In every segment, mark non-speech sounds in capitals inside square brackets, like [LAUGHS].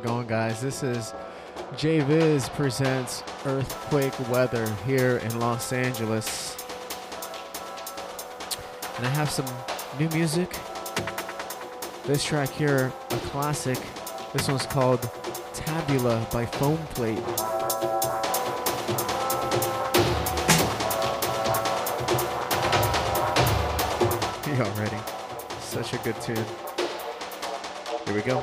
It going, guys? This is JVIZ presents Earthquake Weather here in Los Angeles. And I have some new music. This track here, a classic. This one's called Tabula by Foam Plate. [LAUGHS] Y'all ready? Such a good tune. Here we go.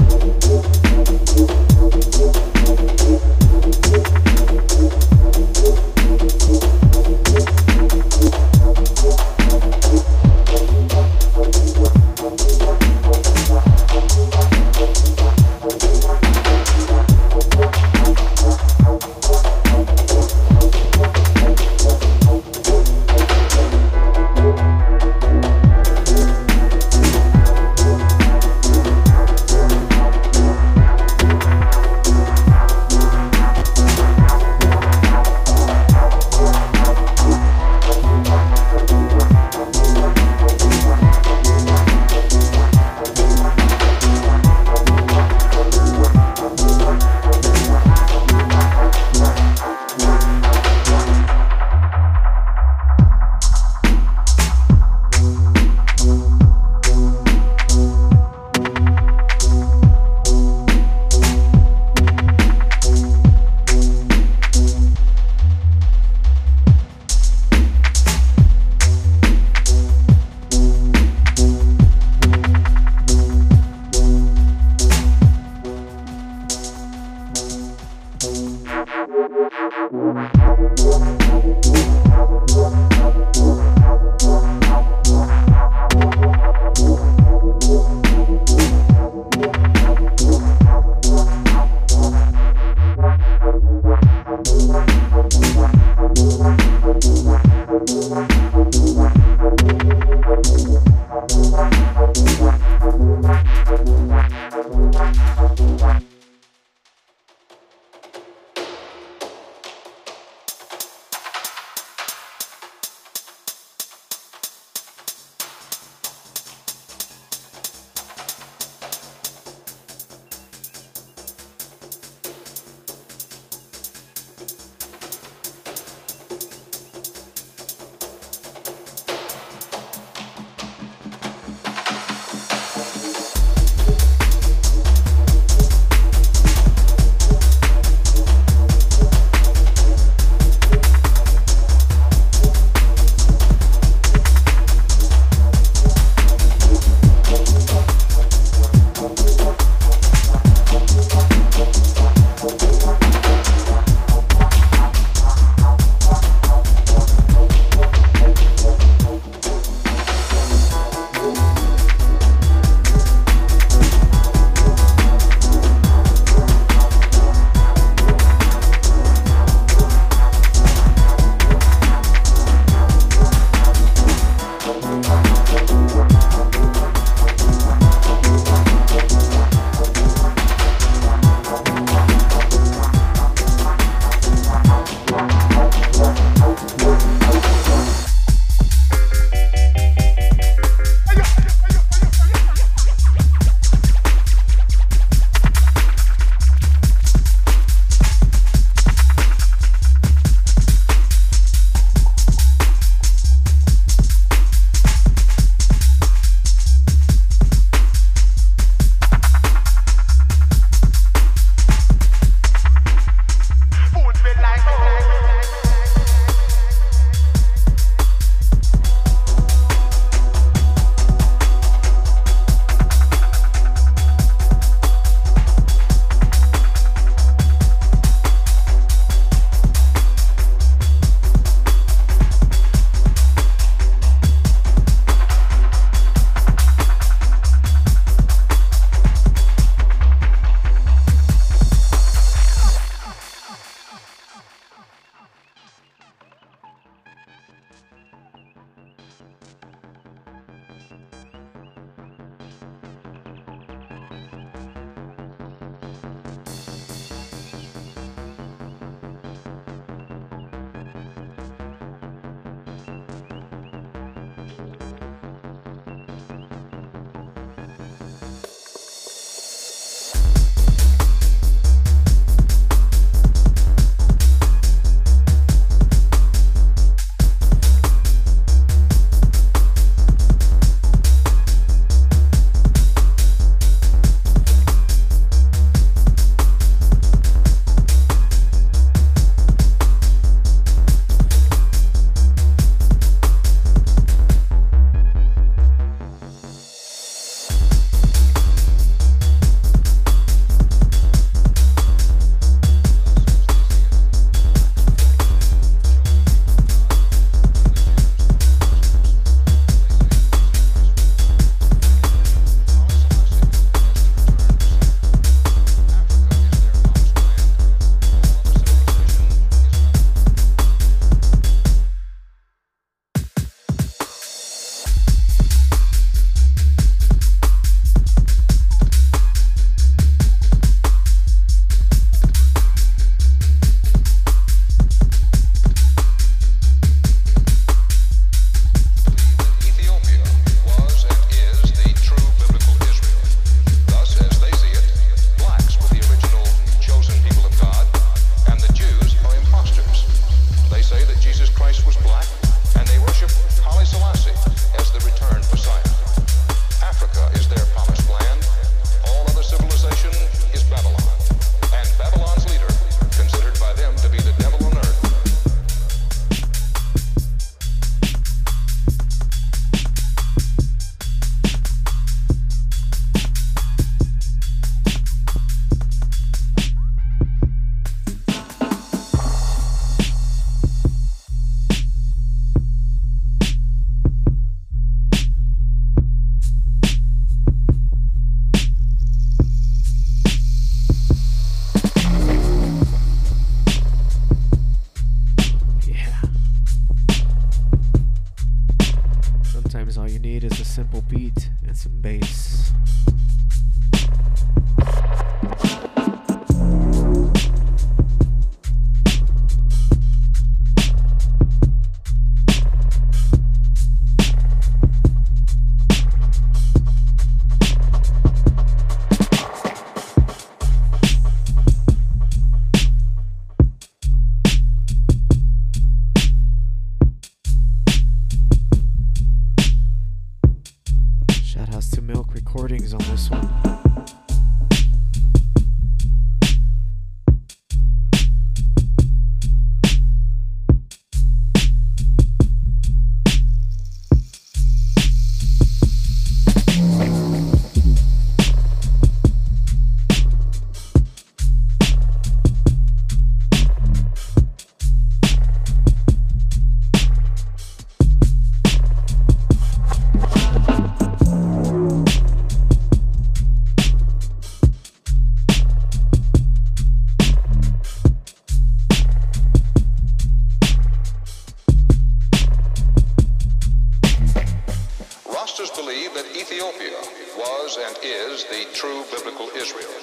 Israel.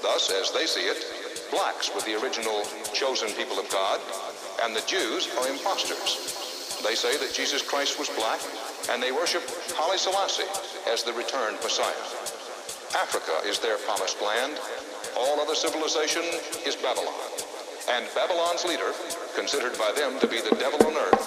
Thus, as they see it, blacks were the original chosen people of God, and the Jews are imposters. They say that Jesus Christ was black, and they worship Haile Selassie as the returned Messiah. Africa is their promised land. All other civilization is Babylon. And Babylon's leader, considered by them to be the devil on earth,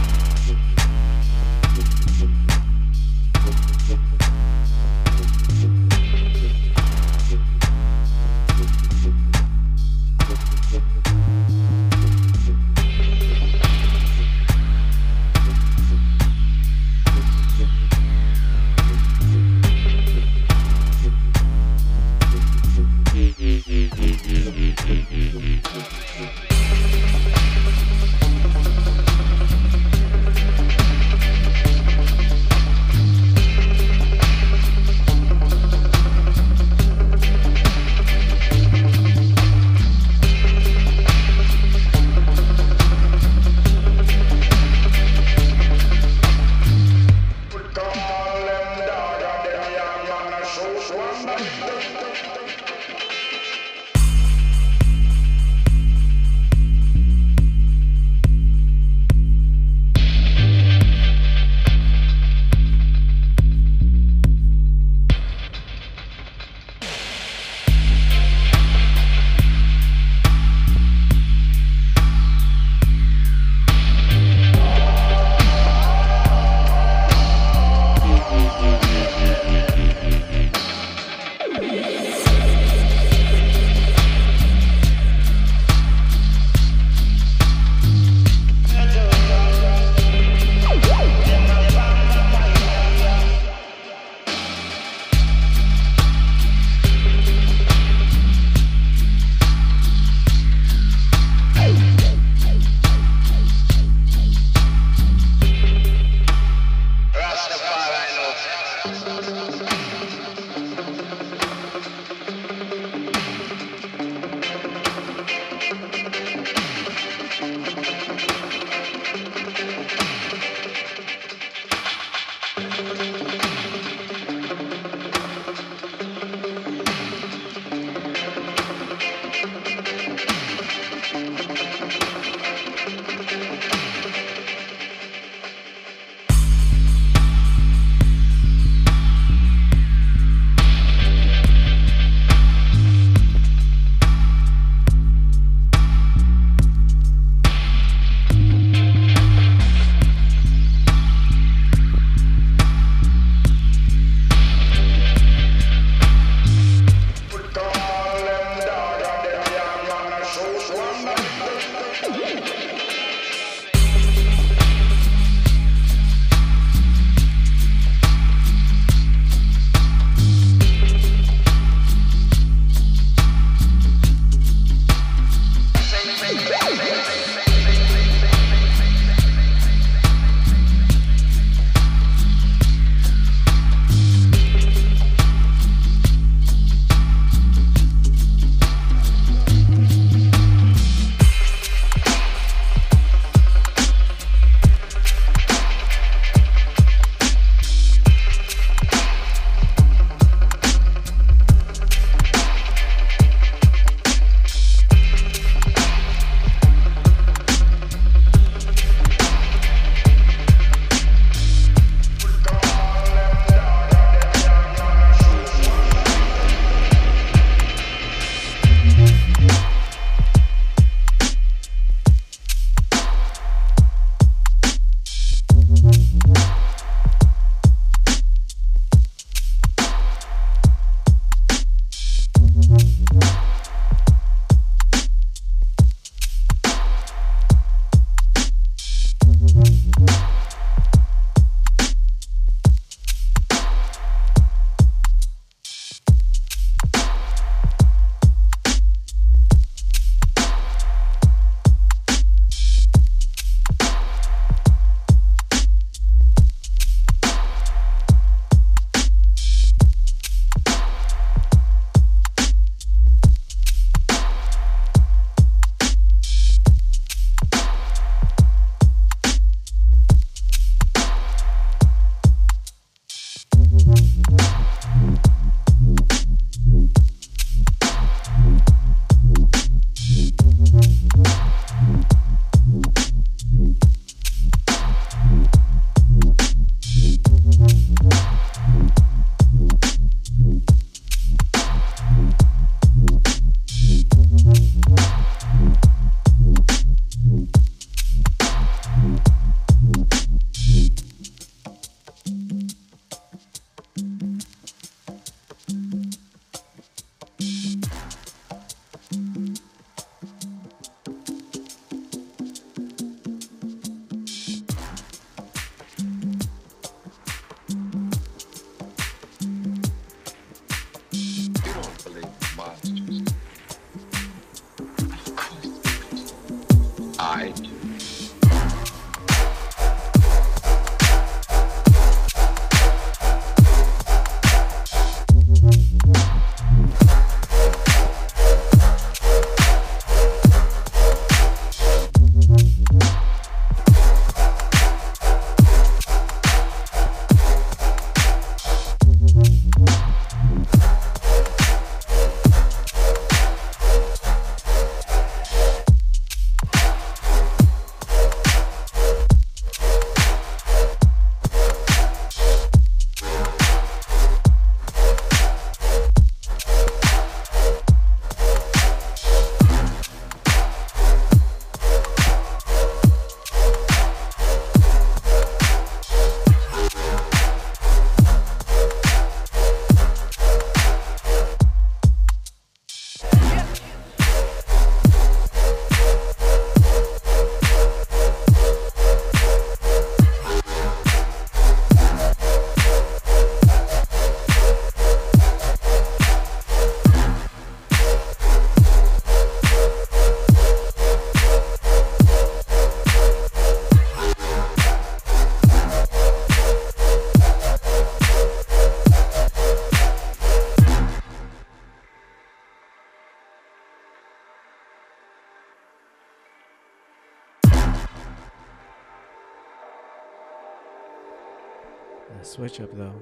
switch up though.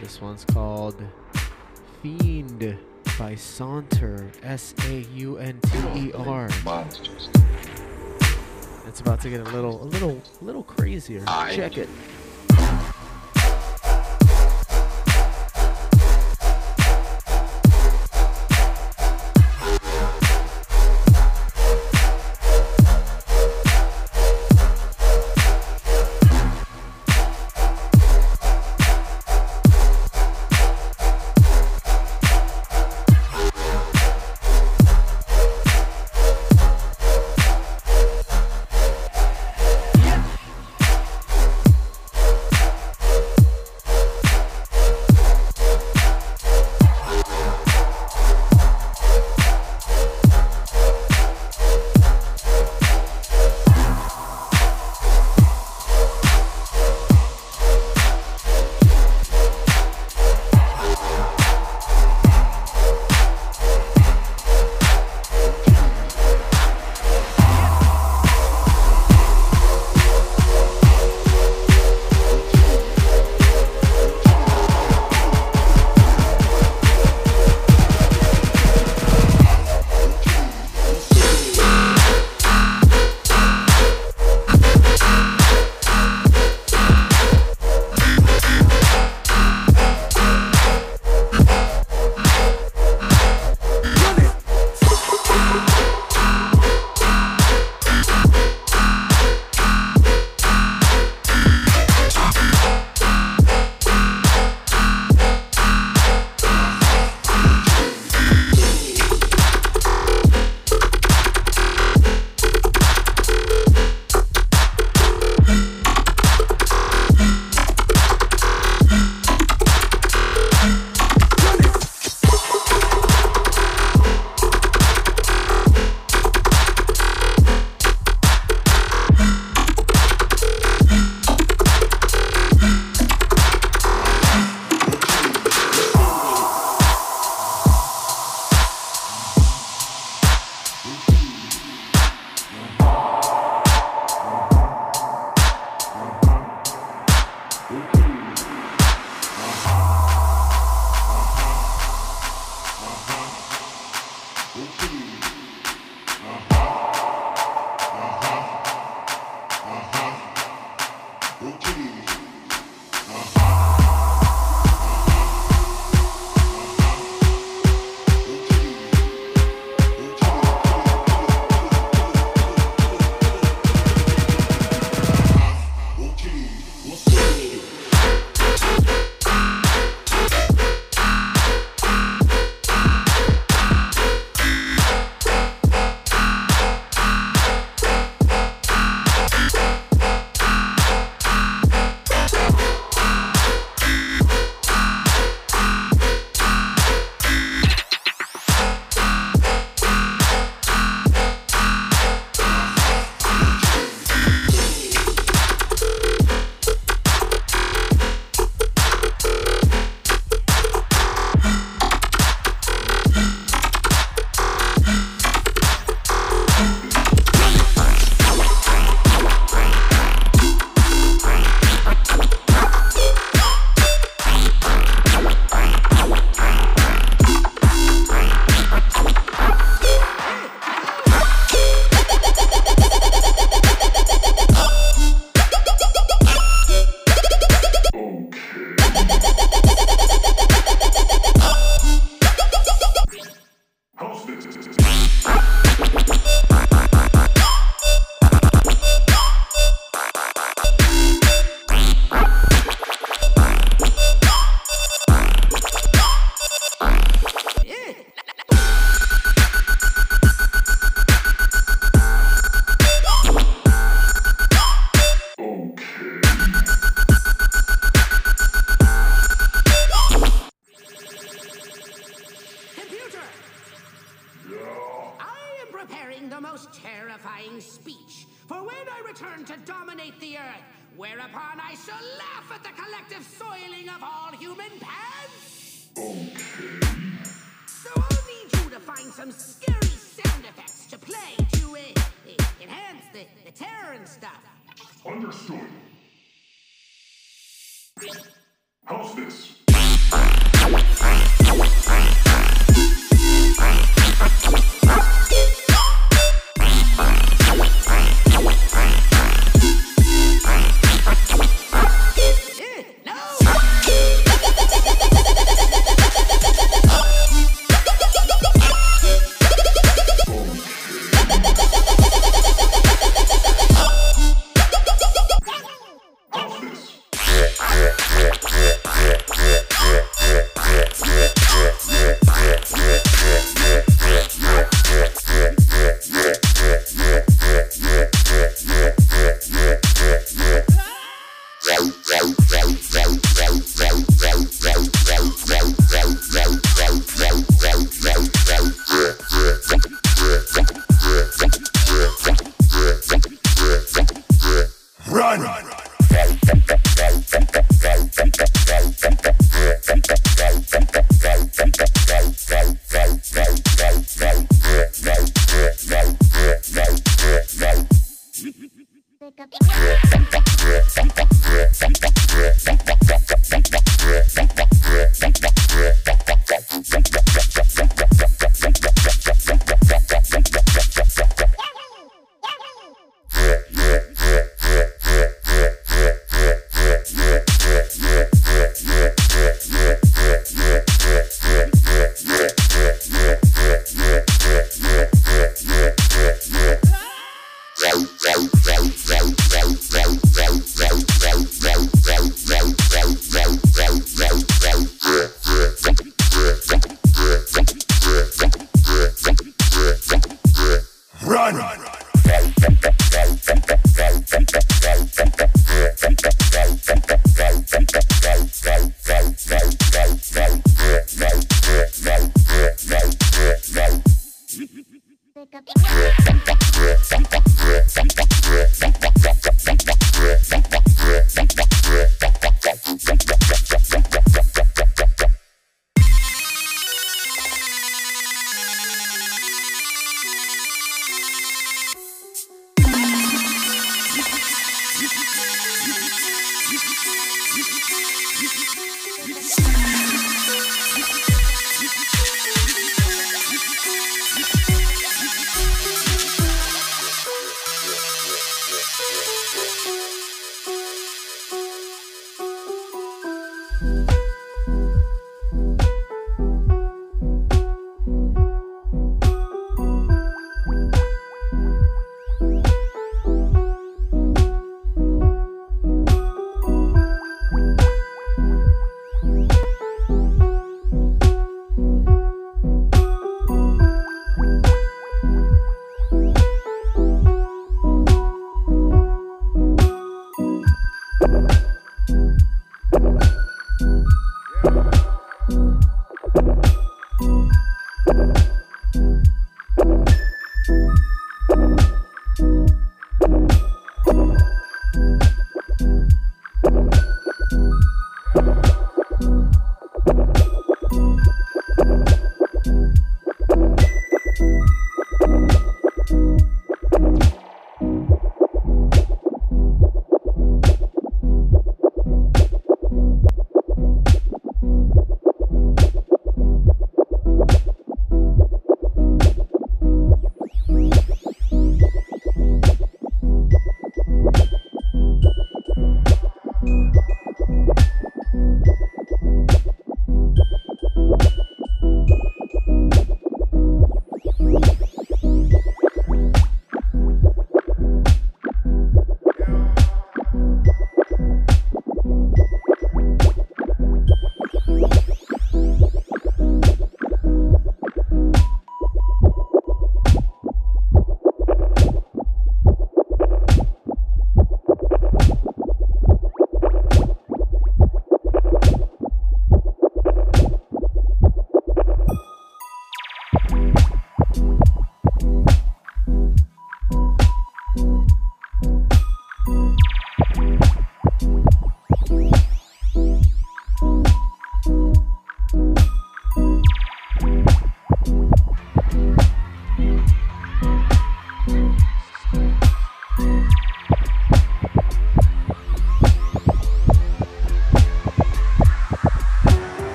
This one's called Fiend by Saunter. S A U N T E R. Monsters. It's about to get a little, a little, a little crazier. I- Check it.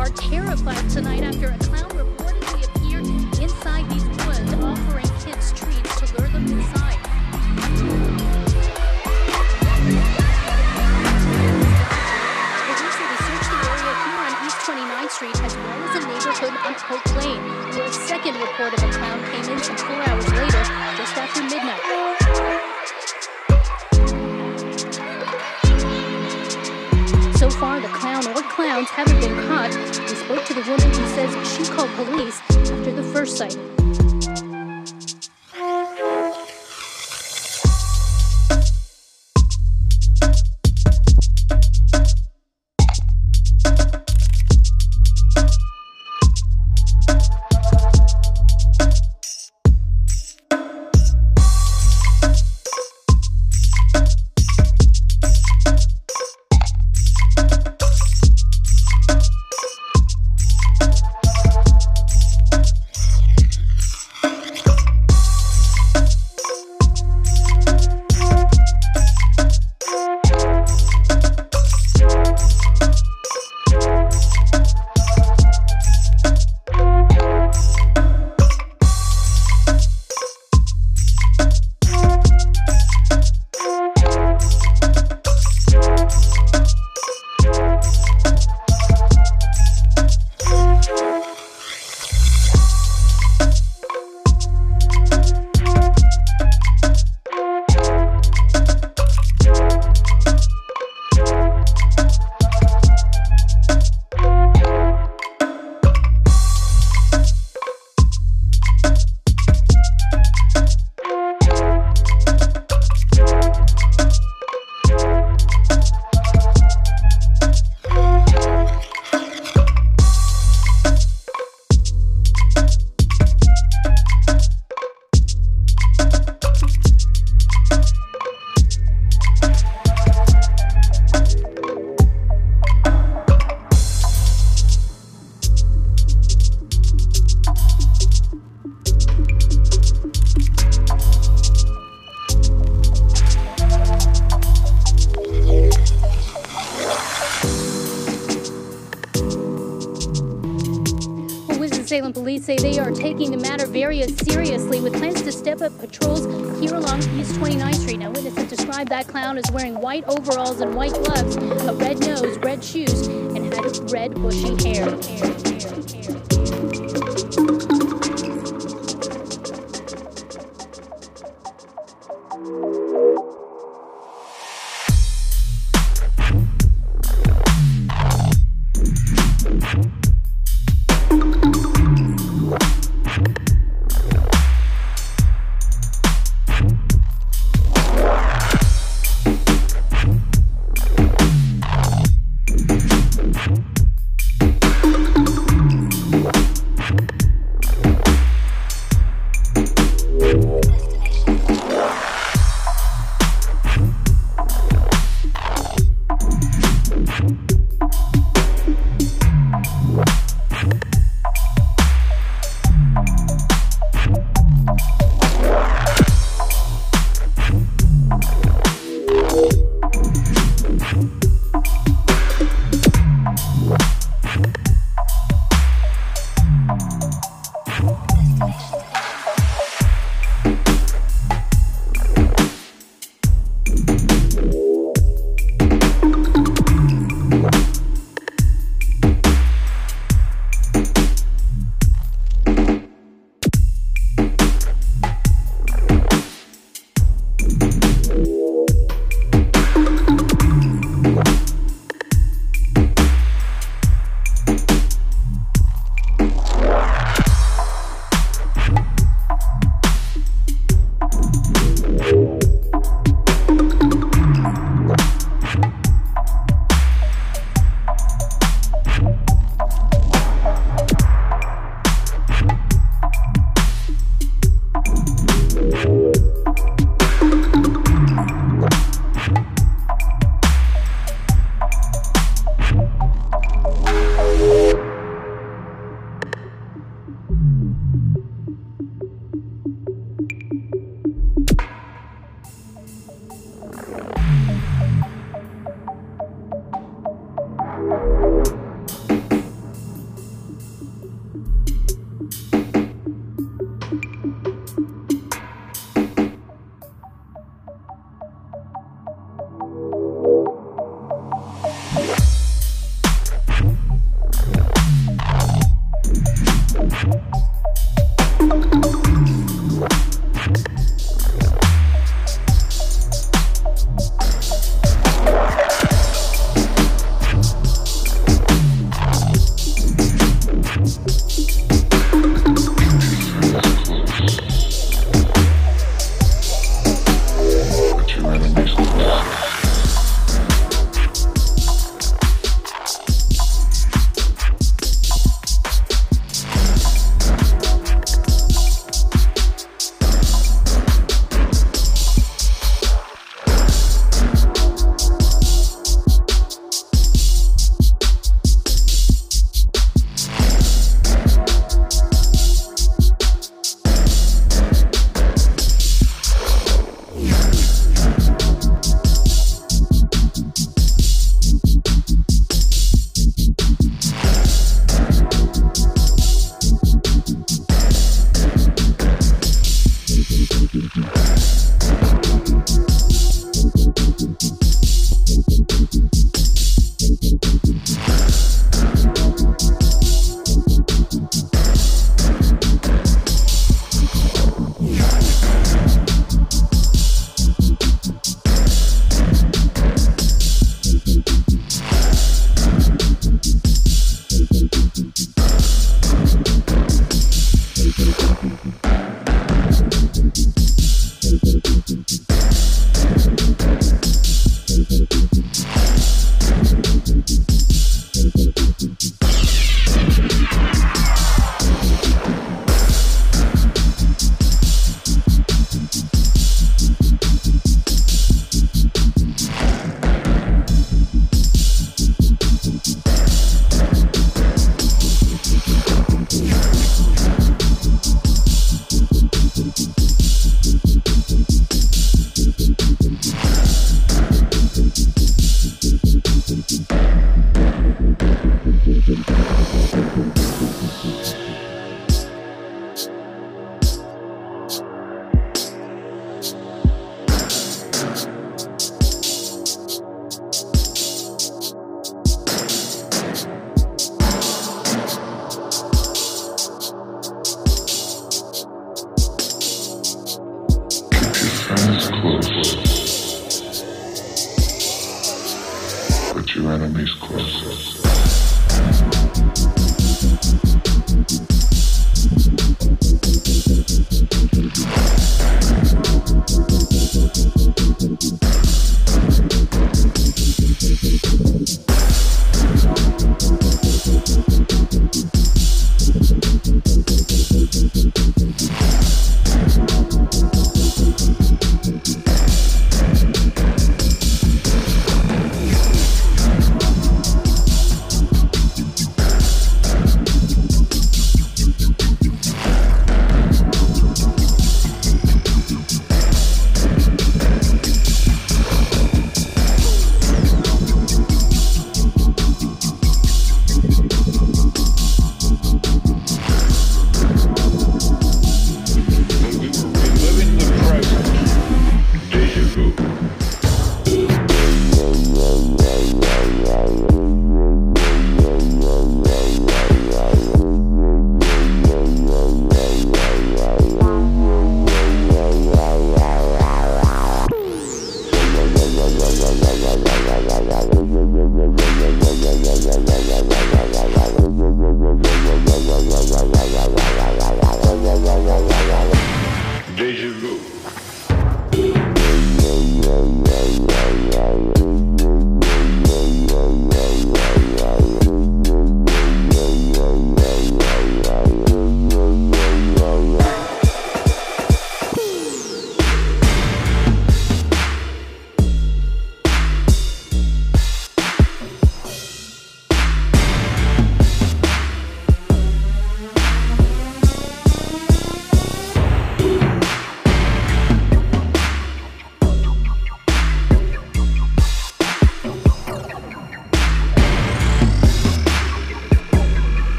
are terrified tonight after a clown reportedly appeared inside these woods offering kids treats to lure them inside. Reducing to search the area here on East 29th Street as well as a neighborhood on Hope Lane, where a second report of a clown came in some four hours later, just after midnight. far the clown or clowns haven't been caught. We spoke to the woman who says she called police after the first sighting.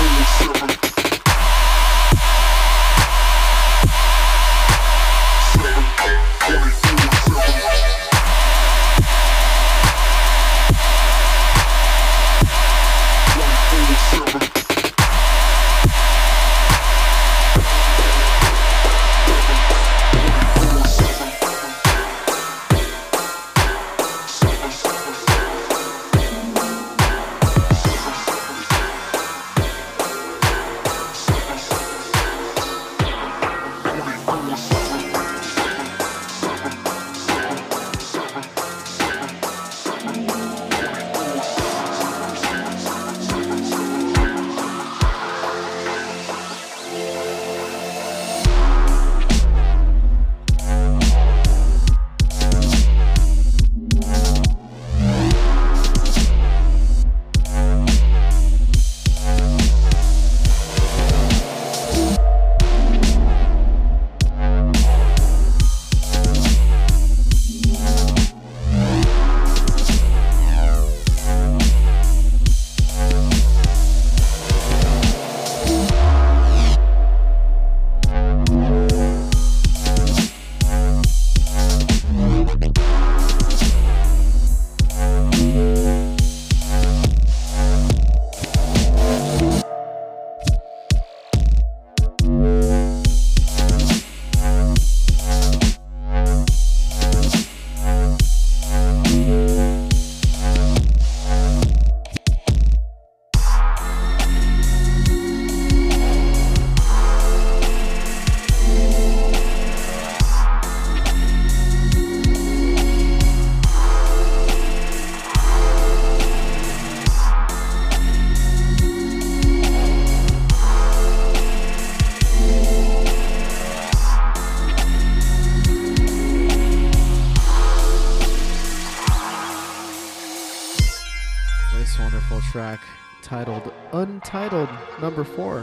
Holy Spirit. Number four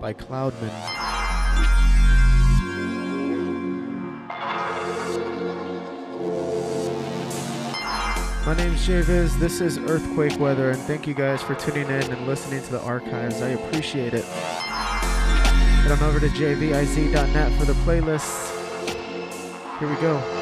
by Cloudman. My name is JVIZ. This is Earthquake Weather, and thank you guys for tuning in and listening to the archives. I appreciate it. Head on over to jviz.net for the playlist. Here we go.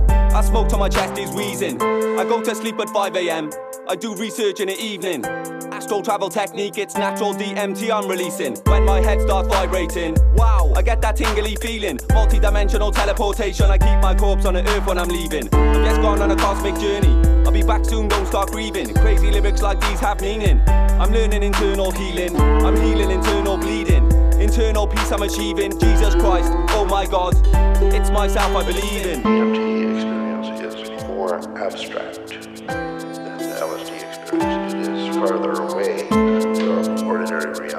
I smoke till my chest is wheezing. I go to sleep at 5 am. I do research in the evening. Astral travel technique, it's natural DMT I'm releasing. When my head starts vibrating, wow, I get that tingly feeling. Multi-dimensional teleportation, I keep my corpse on the earth when I'm leaving. I'm just gone on a cosmic journey. I'll be back soon, don't start grieving. Crazy lyrics like these have meaning. I'm learning internal healing, I'm healing internal bleeding. Internal peace I'm achieving. Jesus Christ, oh my God, it's myself I believe in. Abstract the LSD experience. is further away from ordinary reality,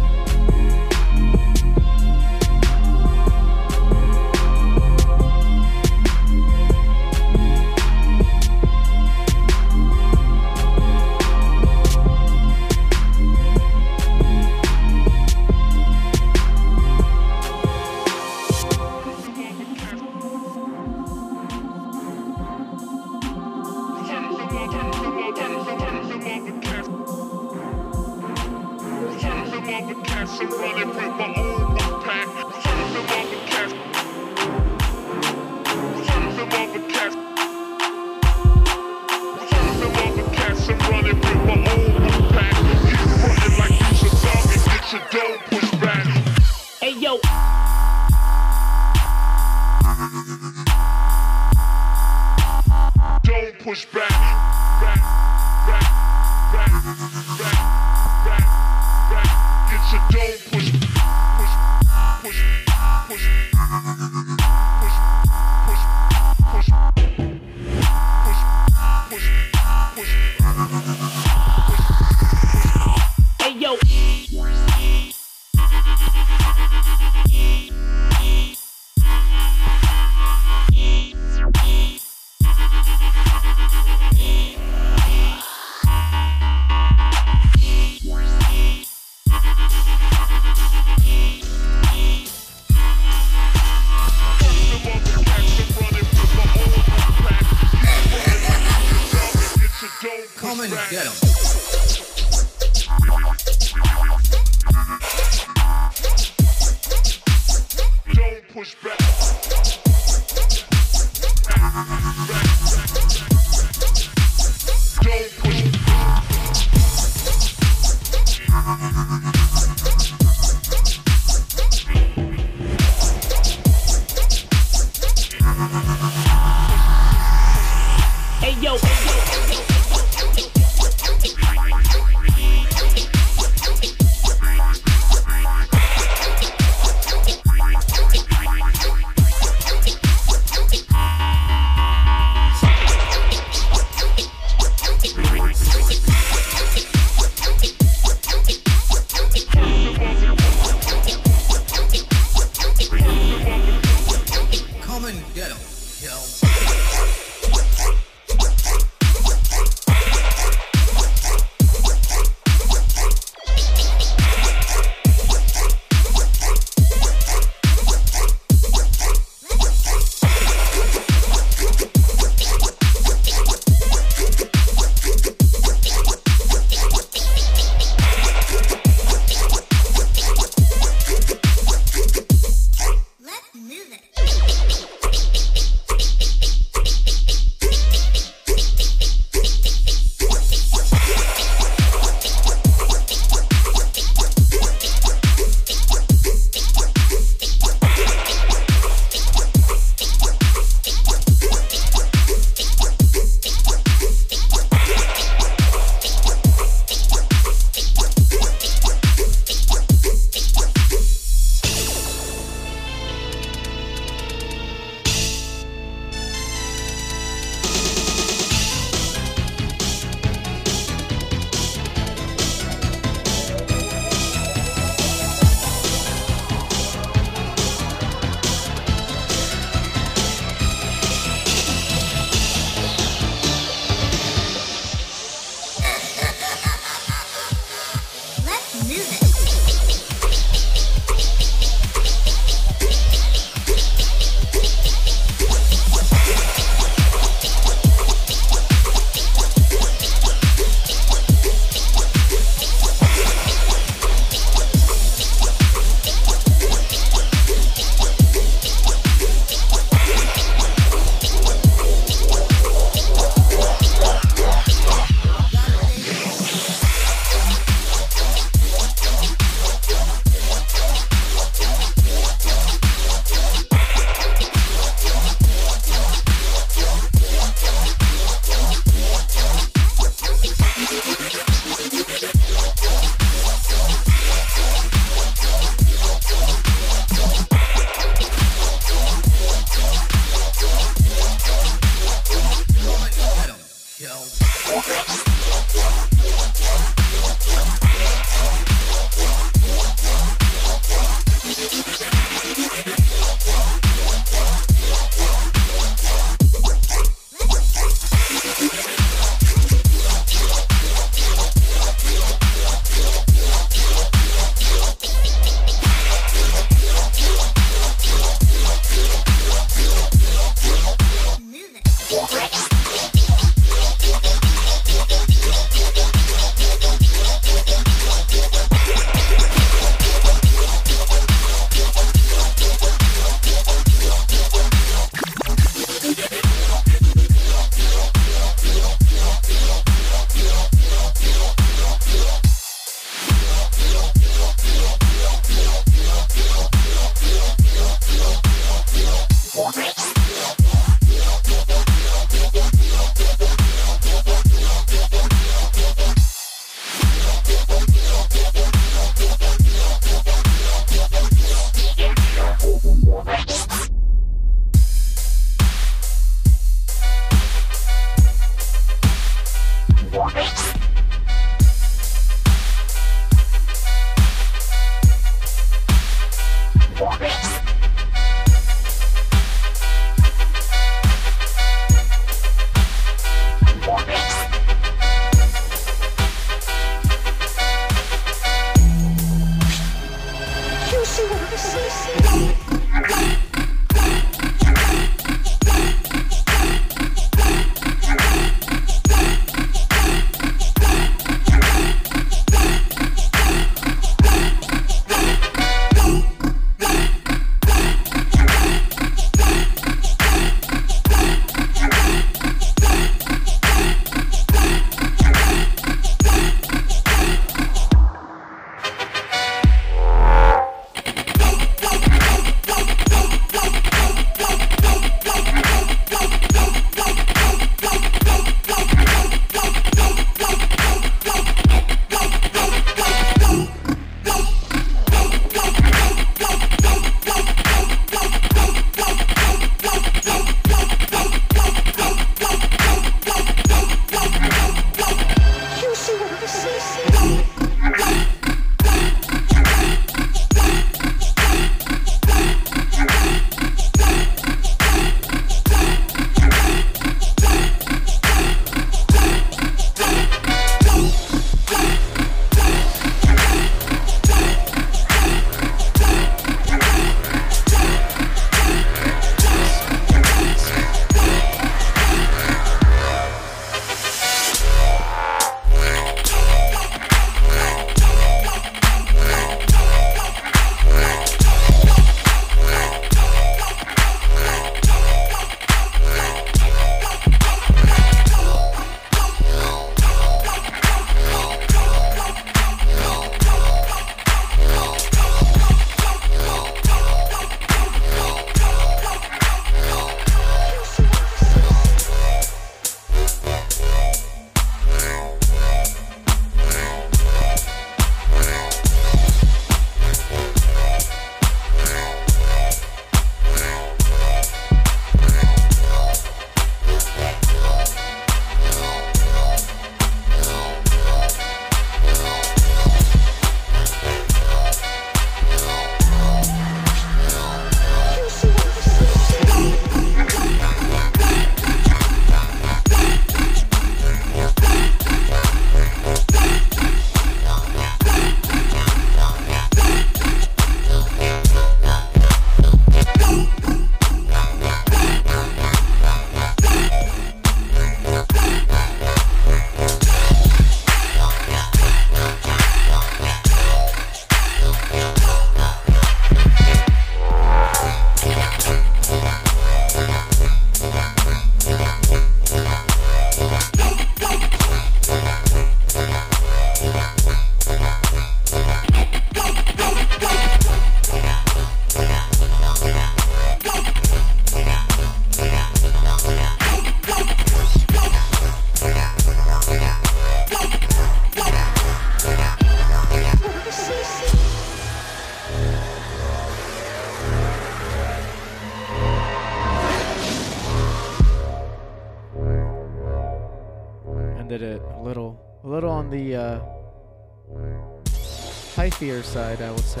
hyphier side, I would say.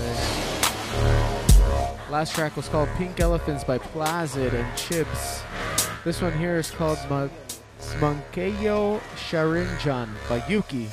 Last track was called Pink Elephants by Plazid and Chibs. This one here is called Mangekyo Sharingan by Yuki.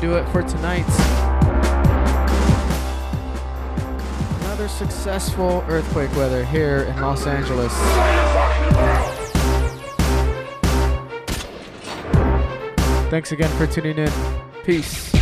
Do it for tonight. Another successful earthquake weather here in Los Angeles. Thanks again for tuning in. Peace.